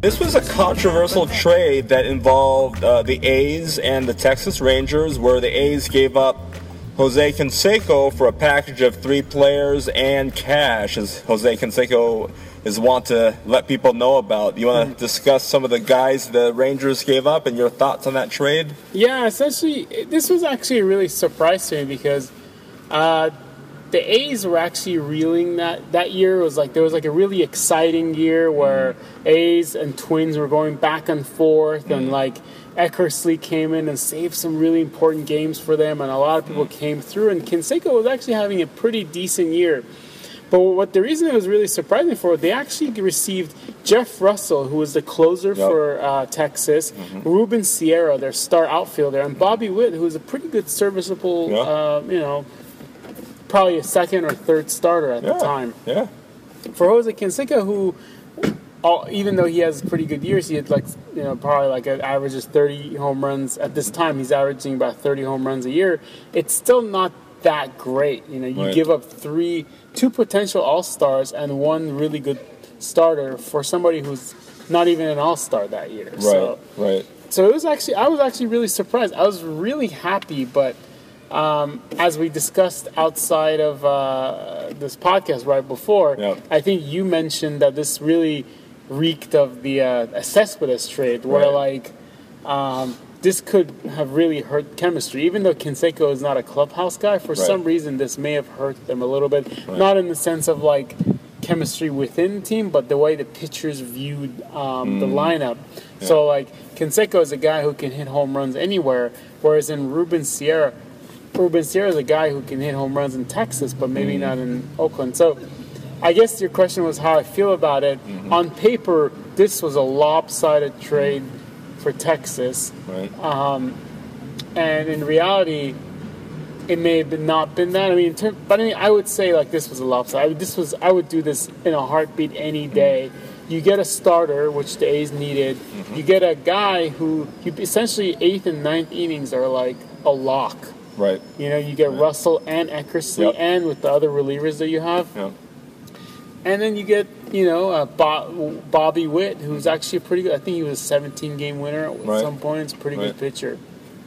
This was a controversial trade that involved uh, the A's and the Texas Rangers, where the A's gave up Jose Canseco for a package of three players and cash, as Jose Canseco is want to let people know about. You want to Mm-hmm. discuss some of the guys the Rangers gave up and your thoughts on that trade? Yeah, essentially, this was actually a really surprise to me because uh, the A's were actually reeling that that year. It was like there was like a really exciting year where A's and Twins were going back and forth, and like Eckersley came in and saved some really important games for them, and a lot of people came through. And Canseco was actually having a pretty decent year. But what the reason it was really surprising for, they actually received Jeff Russell, who was the closer Yep. for uh, Texas, Ruben Sierra, their star outfielder, and Bobby Witt, who was a pretty good serviceable, Yeah. uh, you know, probably a second or third starter at the time. Yeah. For Jose Canseco, who, all, even though he has pretty good years, he had like, you know, probably like an average of 30 home runs. At this time, he's averaging about 30 home runs a year. It's still not that great. You know, you Right. give up three, two potential All Stars and one really good starter for somebody who's not even an All Star that year. Right. So, right. so it was actually I was actually really surprised. I was really happy, but um, as we discussed outside of uh, this podcast right before, Yeah. I think you mentioned that this really reeked of the uh, Cespedes trade, where Right. like um, this could have really hurt chemistry. Even though Canseco is not a clubhouse guy, for Right. some reason this may have hurt them a little bit. Not in the sense of like chemistry within the team, but the way the pitchers viewed um, the Mm. lineup. So like Canseco is a guy who can hit home runs anywhere, whereas in Ruben Sierra, Ruben Sierra is a guy who can hit home runs in Texas, but maybe Mm. not in Oakland. So I guess your question was how I feel about it. Mm-hmm. On paper, this was a lopsided trade for Texas. Right. And in reality, it may have been not been that. I mean, term, but I mean, I would say like this was a lopsided. I, this was I would do this in a heartbeat any day. You get a starter, which the A's needed. You get a guy who you essentially eighth and ninth innings are like a lock. Right. You know, you get Russell and Eckersley, Yep. and with the other relievers that you have, Yeah. and then you get you know uh, Bo- Bobby Witt, who's actually a pretty good. I think he was a 17 game winner at Right. some point. It's a pretty Right. good pitcher.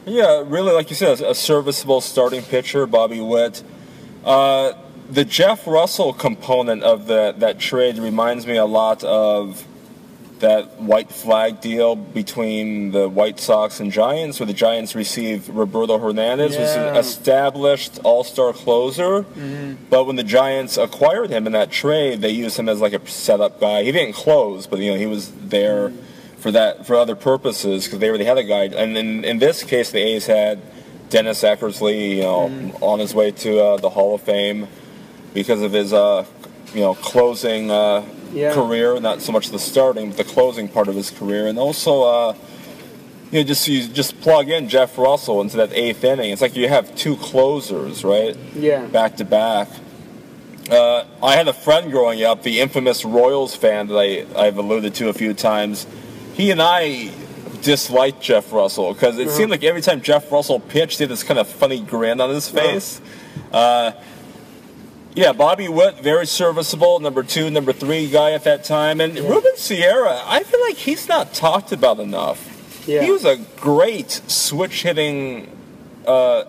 Yeah, really, like you said, a serviceable starting pitcher, Bobby Witt. Uh, the Jeff Russell component of the, that trade reminds me a lot of that white flag deal between the White Sox and Giants, where the Giants received Roberto Hernandez, who's an established all-star closer. But when the Giants acquired him in that trade, they used him as like a setup guy. He didn't close, but you know he was there for that for other purposes because they already had a guy. And in, in this case, the A's had Dennis Eckersley, you know, on his way to uh, the Hall of Fame because of his uh, you know closing uh, Yeah. career, not so much the starting, but the closing part of his career, and also. Uh, you know, just you just plug in Jeff Russell into that eighth inning. It's like you have two closers, right? Yeah. Back to back. Uh, I had a friend growing up, the infamous Royals fan that I, I've alluded to a few times. He and I disliked Jeff Russell because it seemed like every time Jeff Russell pitched, he had this kind of funny grin on his face. Uh, yeah, Bobby Witt, very serviceable, number two, number three guy at that time. And Ruben Sierra, I feel like he's not talked about enough. Yeah. He was a great switch hitting uh,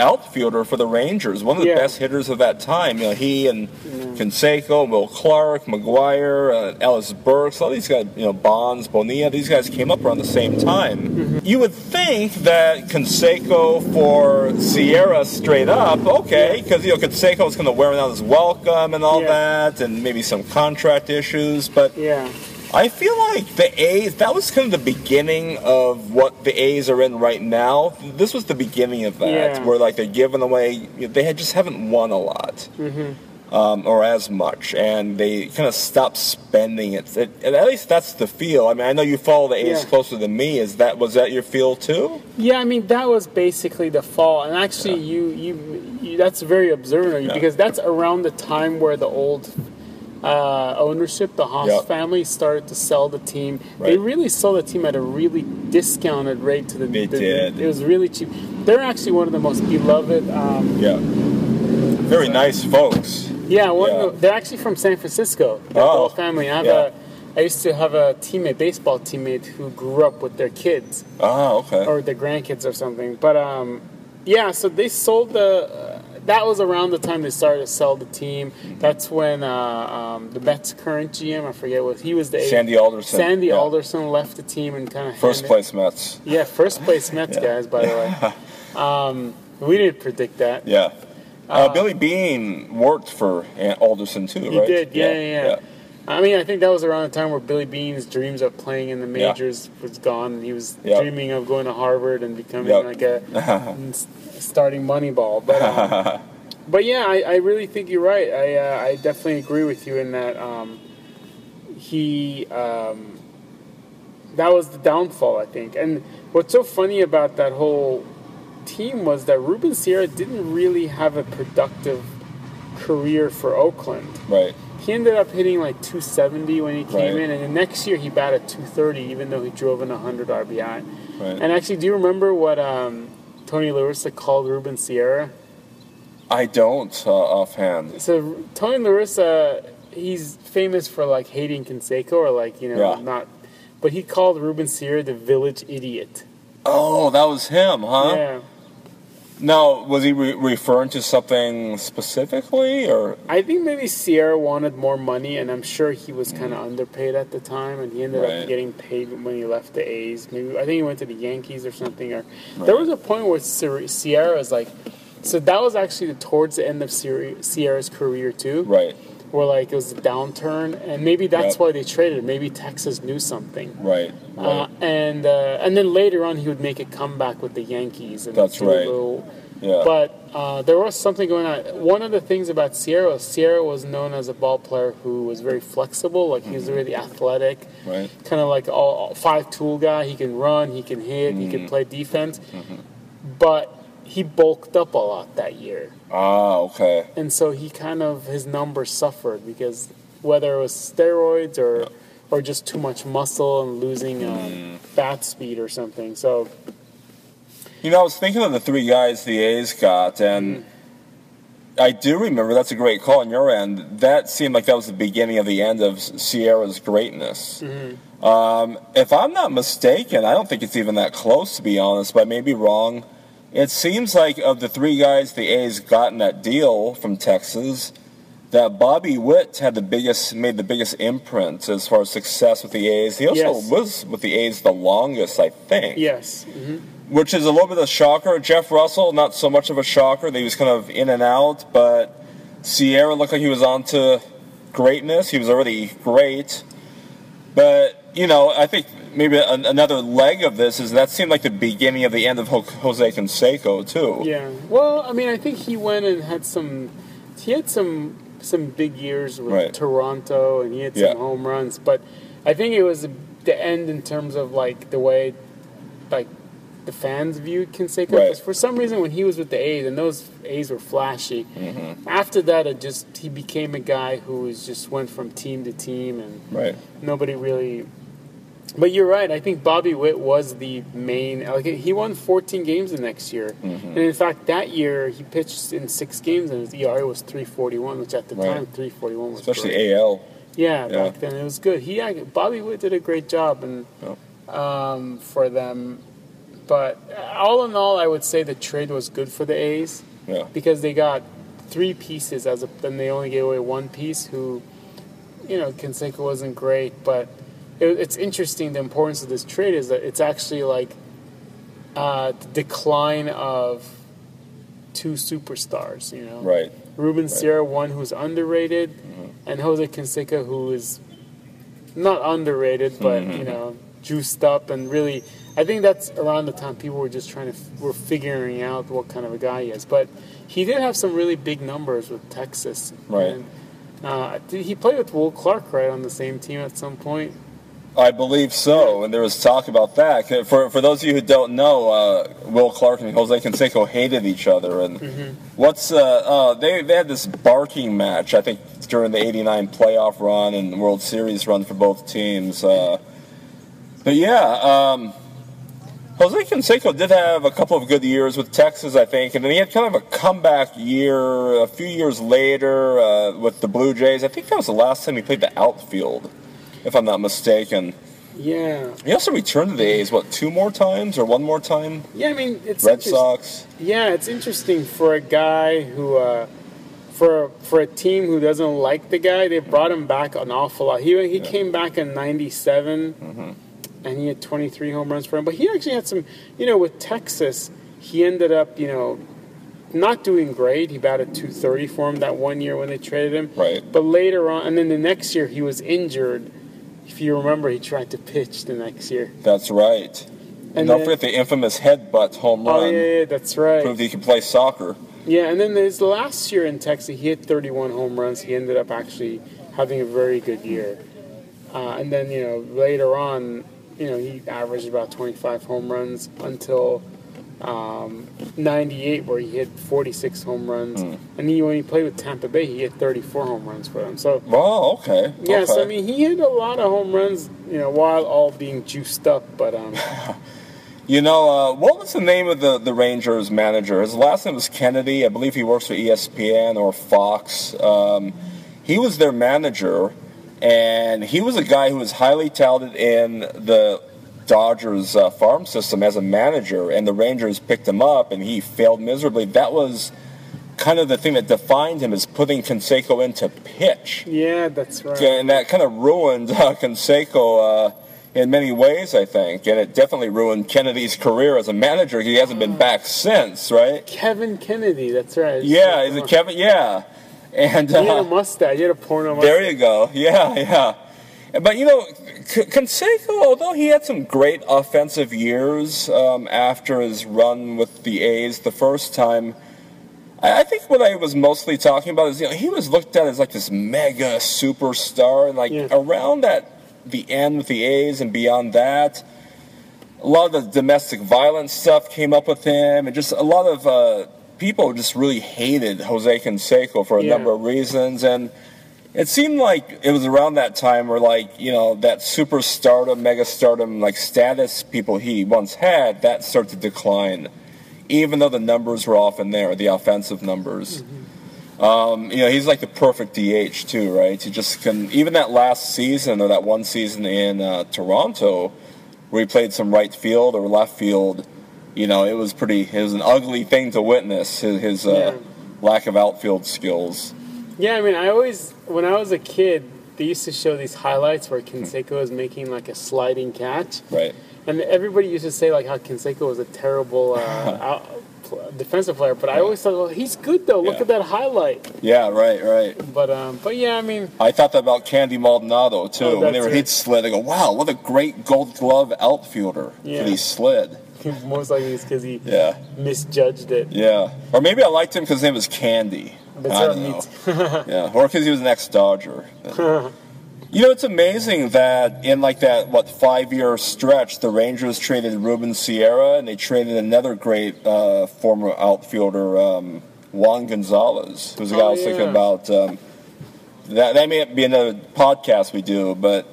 outfielder for the Rangers, one of the Yeah. best hitters of that time. You know, he and Canseco, Will Clark, McGwire, uh, Ellis Burks, all these guys, you know, Bonds, Bonilla, these guys came up around the same time. Mm-hmm. You would think that Canseco for Sierra straight up, okay, because you know Canseco's going to wear out his welcome and all Yeah. that, and maybe some contract issues, but. Yeah. I feel like the A's, that was kind of the beginning of what the A's are in right now. This was the beginning of that, Yeah. where like they're giving away, they had just haven't won a lot. Um, or as much, and they kind of stopped spending it. it. At least that's the feel. I mean, I know you follow the A's Yeah. closer than me. Is that was that your feel too? Yeah, I mean that was basically the fall, and actually, you, you you that's very observant of you Yeah. because that's around the time where the old uh, ownership, the Haas Yep. family, started to sell the team. They really sold the team at a really discounted rate to the. They the- did. It was really cheap. They're actually one of the most beloved. Um, Yeah. Very nice folks. yeah, one Yeah. The, they're actually from San Francisco. The Oh, whole family. I have yeah. I used to have a teammate, baseball teammate, who grew up with their kids Ah, okay. or their grandkids or something. But um, yeah, so they sold the. Uh, that was around the time they started to sell the team. That's when uh, um, the Mets' current GM, I forget what he was the Sandy Alderson. Sandy yeah. Alderson left the team and kind of First place Mets. Yeah, first place Mets Yeah. guys, by the way. Um, we didn't predict that. Yeah. Uh, Billy Beane worked for Alderson too, He right? He did, yeah, yeah, yeah. I mean, I think that was around the time where Billy Beane's dreams of playing in the Yeah. majors was gone. and He was Yep. dreaming of going to Harvard and becoming Yep. like a starting Moneyball. But um, but yeah, I, I really think you're right. I uh, I definitely agree with you in that um, he um, that was the downfall. I think. And what's so funny about that whole team was that Ruben Sierra didn't really have a productive career for Oakland. Right. He ended up hitting like 270 when he came Right. in, and the next year he batted 230, even though he drove in 100 RBI. Right. And actually, do you remember what um, Tony La Russa called Ruben Sierra? I don't uh, offhand. So Tony La Russa, he's famous for like hating Canseco or like you know Yeah. not, but he called Ruben Sierra the village idiot. Oh, that was him, huh? Yeah, Now, was he re- referring to something specifically, or I think maybe Sierra wanted more money, and I'm sure he was kind of underpaid at the time, and he ended. Right. up getting paid when he left the A's. Maybe I think he went to the Yankees or something. Or there was a point where Sier- Sierra was like, so that was actually towards the end of Sierra's career too, right? Where like it was a downturn, and maybe that's Yep. why they traded. Maybe Texas knew something. Right. Uh, and uh, and then later on, he would make a comeback with the Yankees. And That's right. little- yeah. but uh, there was something going on. One of the things about Sierra, Sierra was known as a ball player who was very flexible. Like he was Mm-hmm. really athletic, right. kind of like all, all five tool guy. He can run, he can hit, he Mm-hmm. can play defense. But he bulked up a lot that year, Ah, okay. and so he kind of his numbers suffered because whether it was steroids or or just too much muscle and losing um, Mm. bat speed or something. So You know, I was thinking of the three guys the A's got, and I do remember that's a great call on your end. That seemed like that was the beginning of the end of Sierra's greatness. Um, if I'm not mistaken, I don't think it's even that close, to be honest, but I may be wrong. It seems like of the three guys the A's got in that deal from Texas, that Bobby Witt had the biggest, made the biggest imprint as far as success with the A's. He also Yes. was with the A's the longest, I think yes, hmm which is a little bit of a shocker. Jeff Russell, not so much of a shocker. That he was kind of in and out, but Sierra looked like he was on to greatness. He was already great. But, you know, I think maybe an, another leg of this is that seemed like the beginning of the end of Ho- Jose Canseco, too. Yeah. Well, I mean, I think he went and had some. He had some some big years with Right. Toronto, and he had some Yeah. home runs. But I think it was the end in terms of like the way, like, the fans viewed Canseco. Right. For some reason, when he was with the A's, and those A's were flashy. Mm-hmm. After that, it just he became a guy who was just went from team to team, and Right. nobody really. But you're right. I think Bobby Witt was the main. Like he won 14 games the next year, Mm-hmm. and in fact, that year he pitched in six games, and his ERA was 341, which at the Right. time 341 was Especially great. AL. Yeah, Yeah. back then it was good. He Bobby Witt did a great job, and um, for them. But all in all, I would say the trade was good for the A's Yeah. because they got three pieces as a, then they only gave away one piece who you know Canseco wasn't great. But it, it's interesting the importance of this trade is that it's actually like uh, the decline of two superstars you know? Right. Ruben Sierra one who's underrated and Jose Canseco who is not underrated but you know juiced up and really I think that's around the time people were just trying to were figuring out what kind of a guy he is but he did have some really big numbers with Texas Right. and, uh, did he play with Will Clark right on the same team at some point I believe so, and there was talk about that. For for those of you who don't know, uh, Will Clark and Jose Canseco hated each other, and what's uh, uh, they they had this barking match I think during the '89 playoff run and World Series run for both teams. Uh, but yeah, um, Jose Canseco did have a couple of good years with Texas, I think, and then he had kind of a comeback year a few years later uh, with the Blue Jays. I think that was the last time he played the outfield. if I'm not mistaken. Yeah. He also returned to the A's, what, two more times or one more time? Yeah, I mean, it's Red interest- Sox. Yeah, it's interesting for a guy who, uh, for for a team who doesn't like the guy, they brought him back an awful lot. He he came back in '97, Mm-hmm. And he had 23 home runs for him. But he actually had some, you know, with Texas, he ended up, you know, not doing great. He batted 230 for him that one year when they traded him. Right. But later on, and then the next year he was injured. If you remember, he tried to pitch the next year. That's right. And, And don't then- forget the infamous headbutt home Oh run. yeah, yeah, that's right. Proved he could play soccer. Yeah, and then his last year in Texas, he hit 31 home runs. He ended up actually having a very good year. Uh, and then, you know, later on, you know, he averaged about 25 home runs until um, 98, where he hit 46 home runs. Hmm. And then when he played with Tampa Bay, he hit 34 home runs for them. So, Well, okay. yeah, okay. so I mean, he hit a lot of home runs, you know, while all being juiced up. But um, You know, uh, what was the name of the, the Rangers manager? His last name was Kennedy. I believe he works for ESPN or Fox. Um, he was their manager, and he was a guy who was highly touted in the Dodgers uh, farm system as a manager, and the Rangers picked him up, and he failed miserably. That was kind of the thing that defined him is putting Canseco into pitch. yeah, that's right. and that kind of ruined uh, Canseco uh, in many ways, I think, and it definitely ruined Kennedy's career as a manager. He hasn't been back since, right? Kevin Kennedy, that's right. Yeah, is it Kevin? Yeah, and He had a uh, mustache. He had a porno mustache. there you go. Yeah, yeah. But you know, Canseco, although he had some great offensive years um, after his run with the A's the first time. I I think what I was mostly talking about is you know he was looked at as like this mega superstar, and like Yeah. around that the end with the A's and beyond that, a lot of the domestic violence stuff came up with him, and just a lot of uh, people just really hated Jose Canseco for a Yeah. number of reasons, and it seemed like it was around that time where like you know that superstardom, megastardom like status people he once had that started to decline, even though the numbers were often there, the offensive numbers. Um, you know, he's like the perfect DH too, right? He just can. Even that last season or that one season in uh, Toronto, where he played some right field or left field, you know, it was pretty. It was an ugly thing to witness. His, his uh, Yeah. lack of outfield skills. Yeah, I mean, I always, when I was a kid, they used to show these highlights where Canseco was making like a sliding catch, Right. and everybody used to say like how Canseco was a terrible uh, out, defensive player. But I always thought, well, he's good though. Look Yeah. at that highlight. Yeah. Right. Right. But um, but yeah, I mean, I thought that about Candy Maldonado too. Oh, when they were it. he'd slid, I go, "Wow, what a great Gold Glove outfielder!" Yeah. That he slid. most likely it's because he Yeah. misjudged it. Yeah. Or maybe I liked him because his name was Candy. That's I don't know. Yeah, or because he was an ex-Dodger. you know, it's amazing that in like that what five-year stretch, the Rangers traded Ruben Sierra and they traded another great uh, former outfielder, um, Juan Gonzalez, who's the guy I Oh, was thinking about. Um, that that may be another podcast we do, but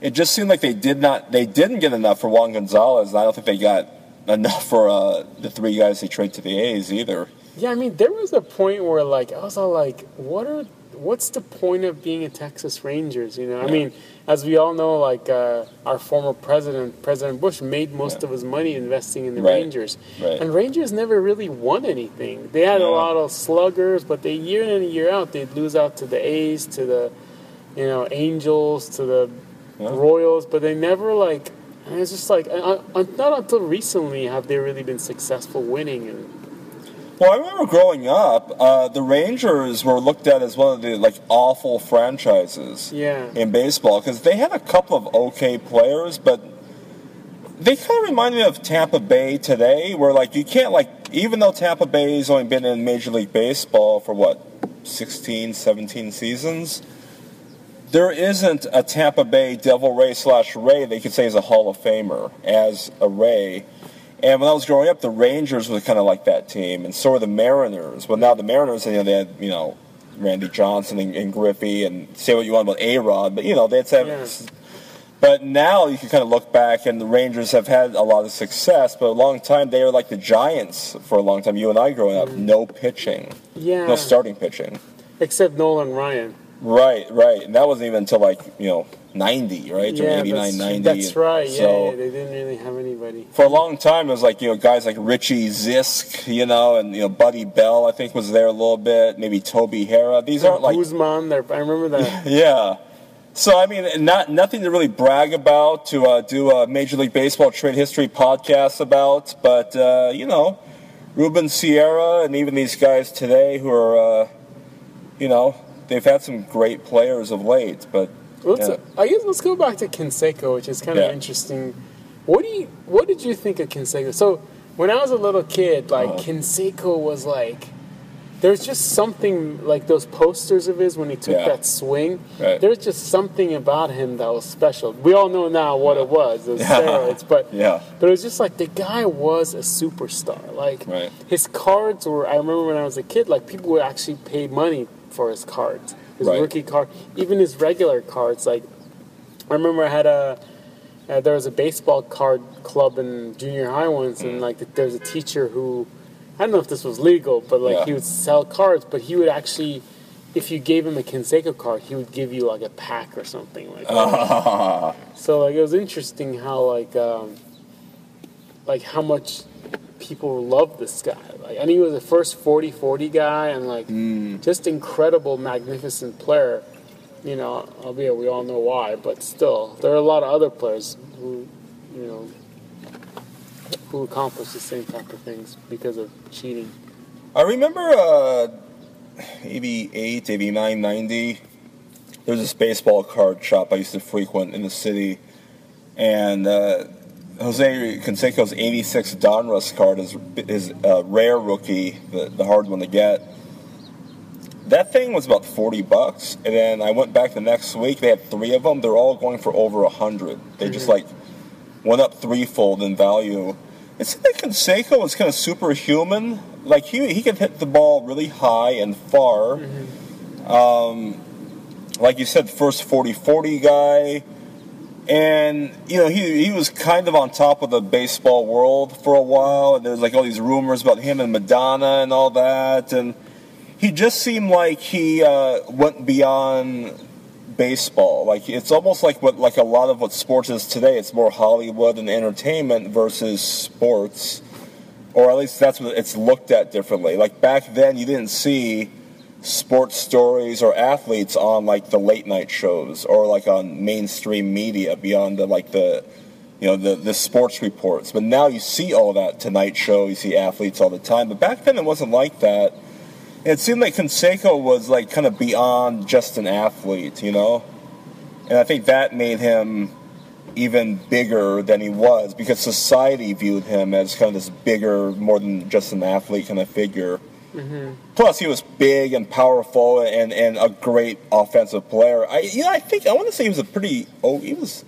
it just seemed like they did not, they didn't get enough for Juan Gonzalez, and I don't think they got enough for uh, the three guys they traded to the A's either. Yeah, I mean, there was a point where like I was all like, what are what's the point of being a Texas Rangers? You know, I mean, as we all know, like uh, our former president, President Bush, made most Yeah. of his money investing in the Right. Rangers, Right. and Rangers never really won anything. They had a lot of sluggers, but they year in and year out they'd lose out to the A's, to the you know Angels, to the Yeah. Royals, but they never like. It's just like uh, uh, not until recently have they really been successful winning and. Well, I remember growing up, uh, the Rangers were looked at as one of the like awful franchises Yeah. in baseball because they had a couple of okay players, but they kind of remind me of Tampa Bay today, where like you can't like even though Tampa Bay's only been in Major League Baseball for what 16, 17 seasons. There isn't a Tampa Bay Devil Ray slash Ray they could say is a Hall of Famer as a Ray. And when I was growing up, the Rangers was kind of like that team, and so were the Mariners. Well, now the Mariners, you know, they had you know Randy Johnson and, and Griffey, and say what you want about A Rod, but you know they had have. Yeah. But now you can kind of look back, and the Rangers have had a lot of success. But a long time they were like the Giants for a long time. You and I growing up, mm. no pitching, Yeah. no starting pitching. Except Nolan Ryan. Right, right, and that wasn't even until like you know 90, right? Yeah, 89, that's, 90. that's right. Yeah, So yeah, they didn't really have anybody. for a long time, it was like you know guys like Richie Zisk, you know, and you know Buddy Bell, I think was there a little bit. Maybe Toby Harrah. These aren't like Guzman, there. I remember that. yeah. So I mean, not nothing to really brag about to uh, do a Major League Baseball trade history podcast about, but uh, you know, Ruben Sierra and even these guys today who are, uh, you know, they've had some great players of late, but Let's, Yeah. I guess let's go back to Canseco, which is kind of Yeah. interesting. What do you What did you think of Canseco? So when I was a little kid, like. Uh-huh. Canseco was like, there's just something like those posters of his when he took Yeah. that swing. Right. There's just something about him that was special. We all know now what it was, it was Yeah. steroids, but yeah, but it was just like the guy was a superstar. Like Right. his cards were. I remember when I was a kid, like people would actually pay money for his cards, his Right. rookie card, even his regular cards. Like I remember I had a. Uh, there was a baseball card club in junior high once, Mm. and like there was a teacher who, I don't know if this was legal, but like Yeah. he would sell cards, but he would actually, if you gave him a Canseco card, he would give you like a pack or something like that. So like it was interesting how like um, like how much people love this guy. Like I mean he was the first 40-40 guy and like just incredible, magnificent player. You know, albeit we all know why, but still there are a lot of other players who you know who accomplish the same type of things because of cheating. I remember uh, 88, 89, 90. There was this baseball card shop I used to frequent in the city, and uh, Jose Canseco's 86 Donruss card is is a rare rookie, the, the hard one to get. That thing was about 40 bucks, and then I went back the next week. They had three of them. They're all going for over hundred. They just like went up threefold in value. It's like Canseco was kind of superhuman. Like he he could hit the ball really high and far. Um, like you said, first 40-40 guy. And you know he he was kind of on top of the baseball world for a while. And there's like all these rumors about him and Madonna and all that. And he just seemed like he uh, went beyond baseball. Like it's almost like what like a lot of what sports is today. It's more Hollywood and entertainment versus sports, or at least that's what it's looked at differently. Like back then, you didn't see sports stories or athletes on like the late night shows or like on mainstream media beyond the like the you know the the sports reports. But now you see all that Tonight Show. You see athletes all the time. But back then, it wasn't like that. It seemed like Canseco was like kind of beyond just an athlete, you know? And I think that made him even bigger than he was because society viewed him as kind of this bigger, more than just an athlete kind of figure. Plus, he was big and powerful and, and a great offensive player. I you know I think I want to say he was a pretty oh he was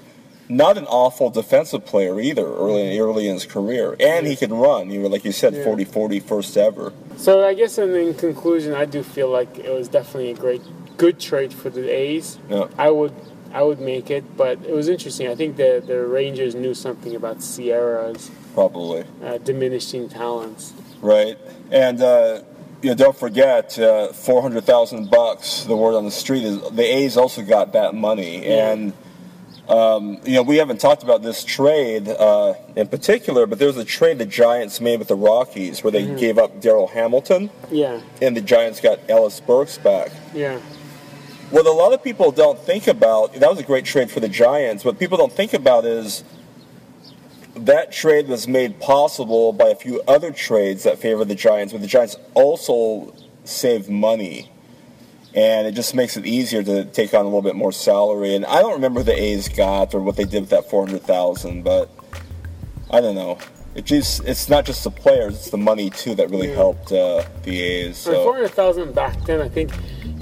not an awful defensive player either early early in his career, and he could run. You were like you said, Yeah. 40-40 first ever. So I guess in, in conclusion, I do feel like it was definitely a great, good trade for the A's. Yeah. I would, I would make it, but it was interesting. I think the the Rangers knew something about Sierra's Probably. uh, diminishing talents. Right, and uh, you know, don't forget, uh, four hundred thousand bucks. The word on the street is the A's also got that money, Yeah. and um, you know we haven't talked about this trade uh, in particular, but there was a trade the Giants made with the Rockies where they gave up Darryl Hamilton, Yeah, and the Giants got Ellis Burks back. yeah, What a lot of people don't think about that was a great trade for the Giants. What people don't think about is that trade was made possible by a few other trades that favor the Giants, but the Giants also save money. And it just makes it easier to take on a little bit more salary. And I don't remember the A's got or what they did with that four hundred thousand, but I don't know. It just it's not just the players; it's the money too that really Yeah. helped uh, the A's. So. four hundred thousand back then. I think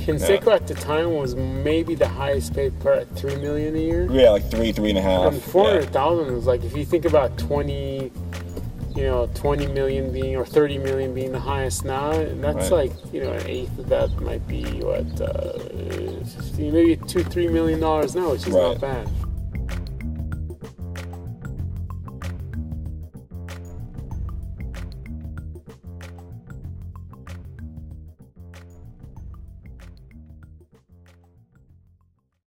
Canseco Yeah. at the time was maybe the highest paid player at three million a year. Yeah, like three, three and a half. And four yeah. hundred thousand was like if you think about twenty, you know, twenty million being or thirty million being the highest now. That's Right. like you know an eighth of that might be what uh, 15, maybe two three million dollars now, which is Right. not bad.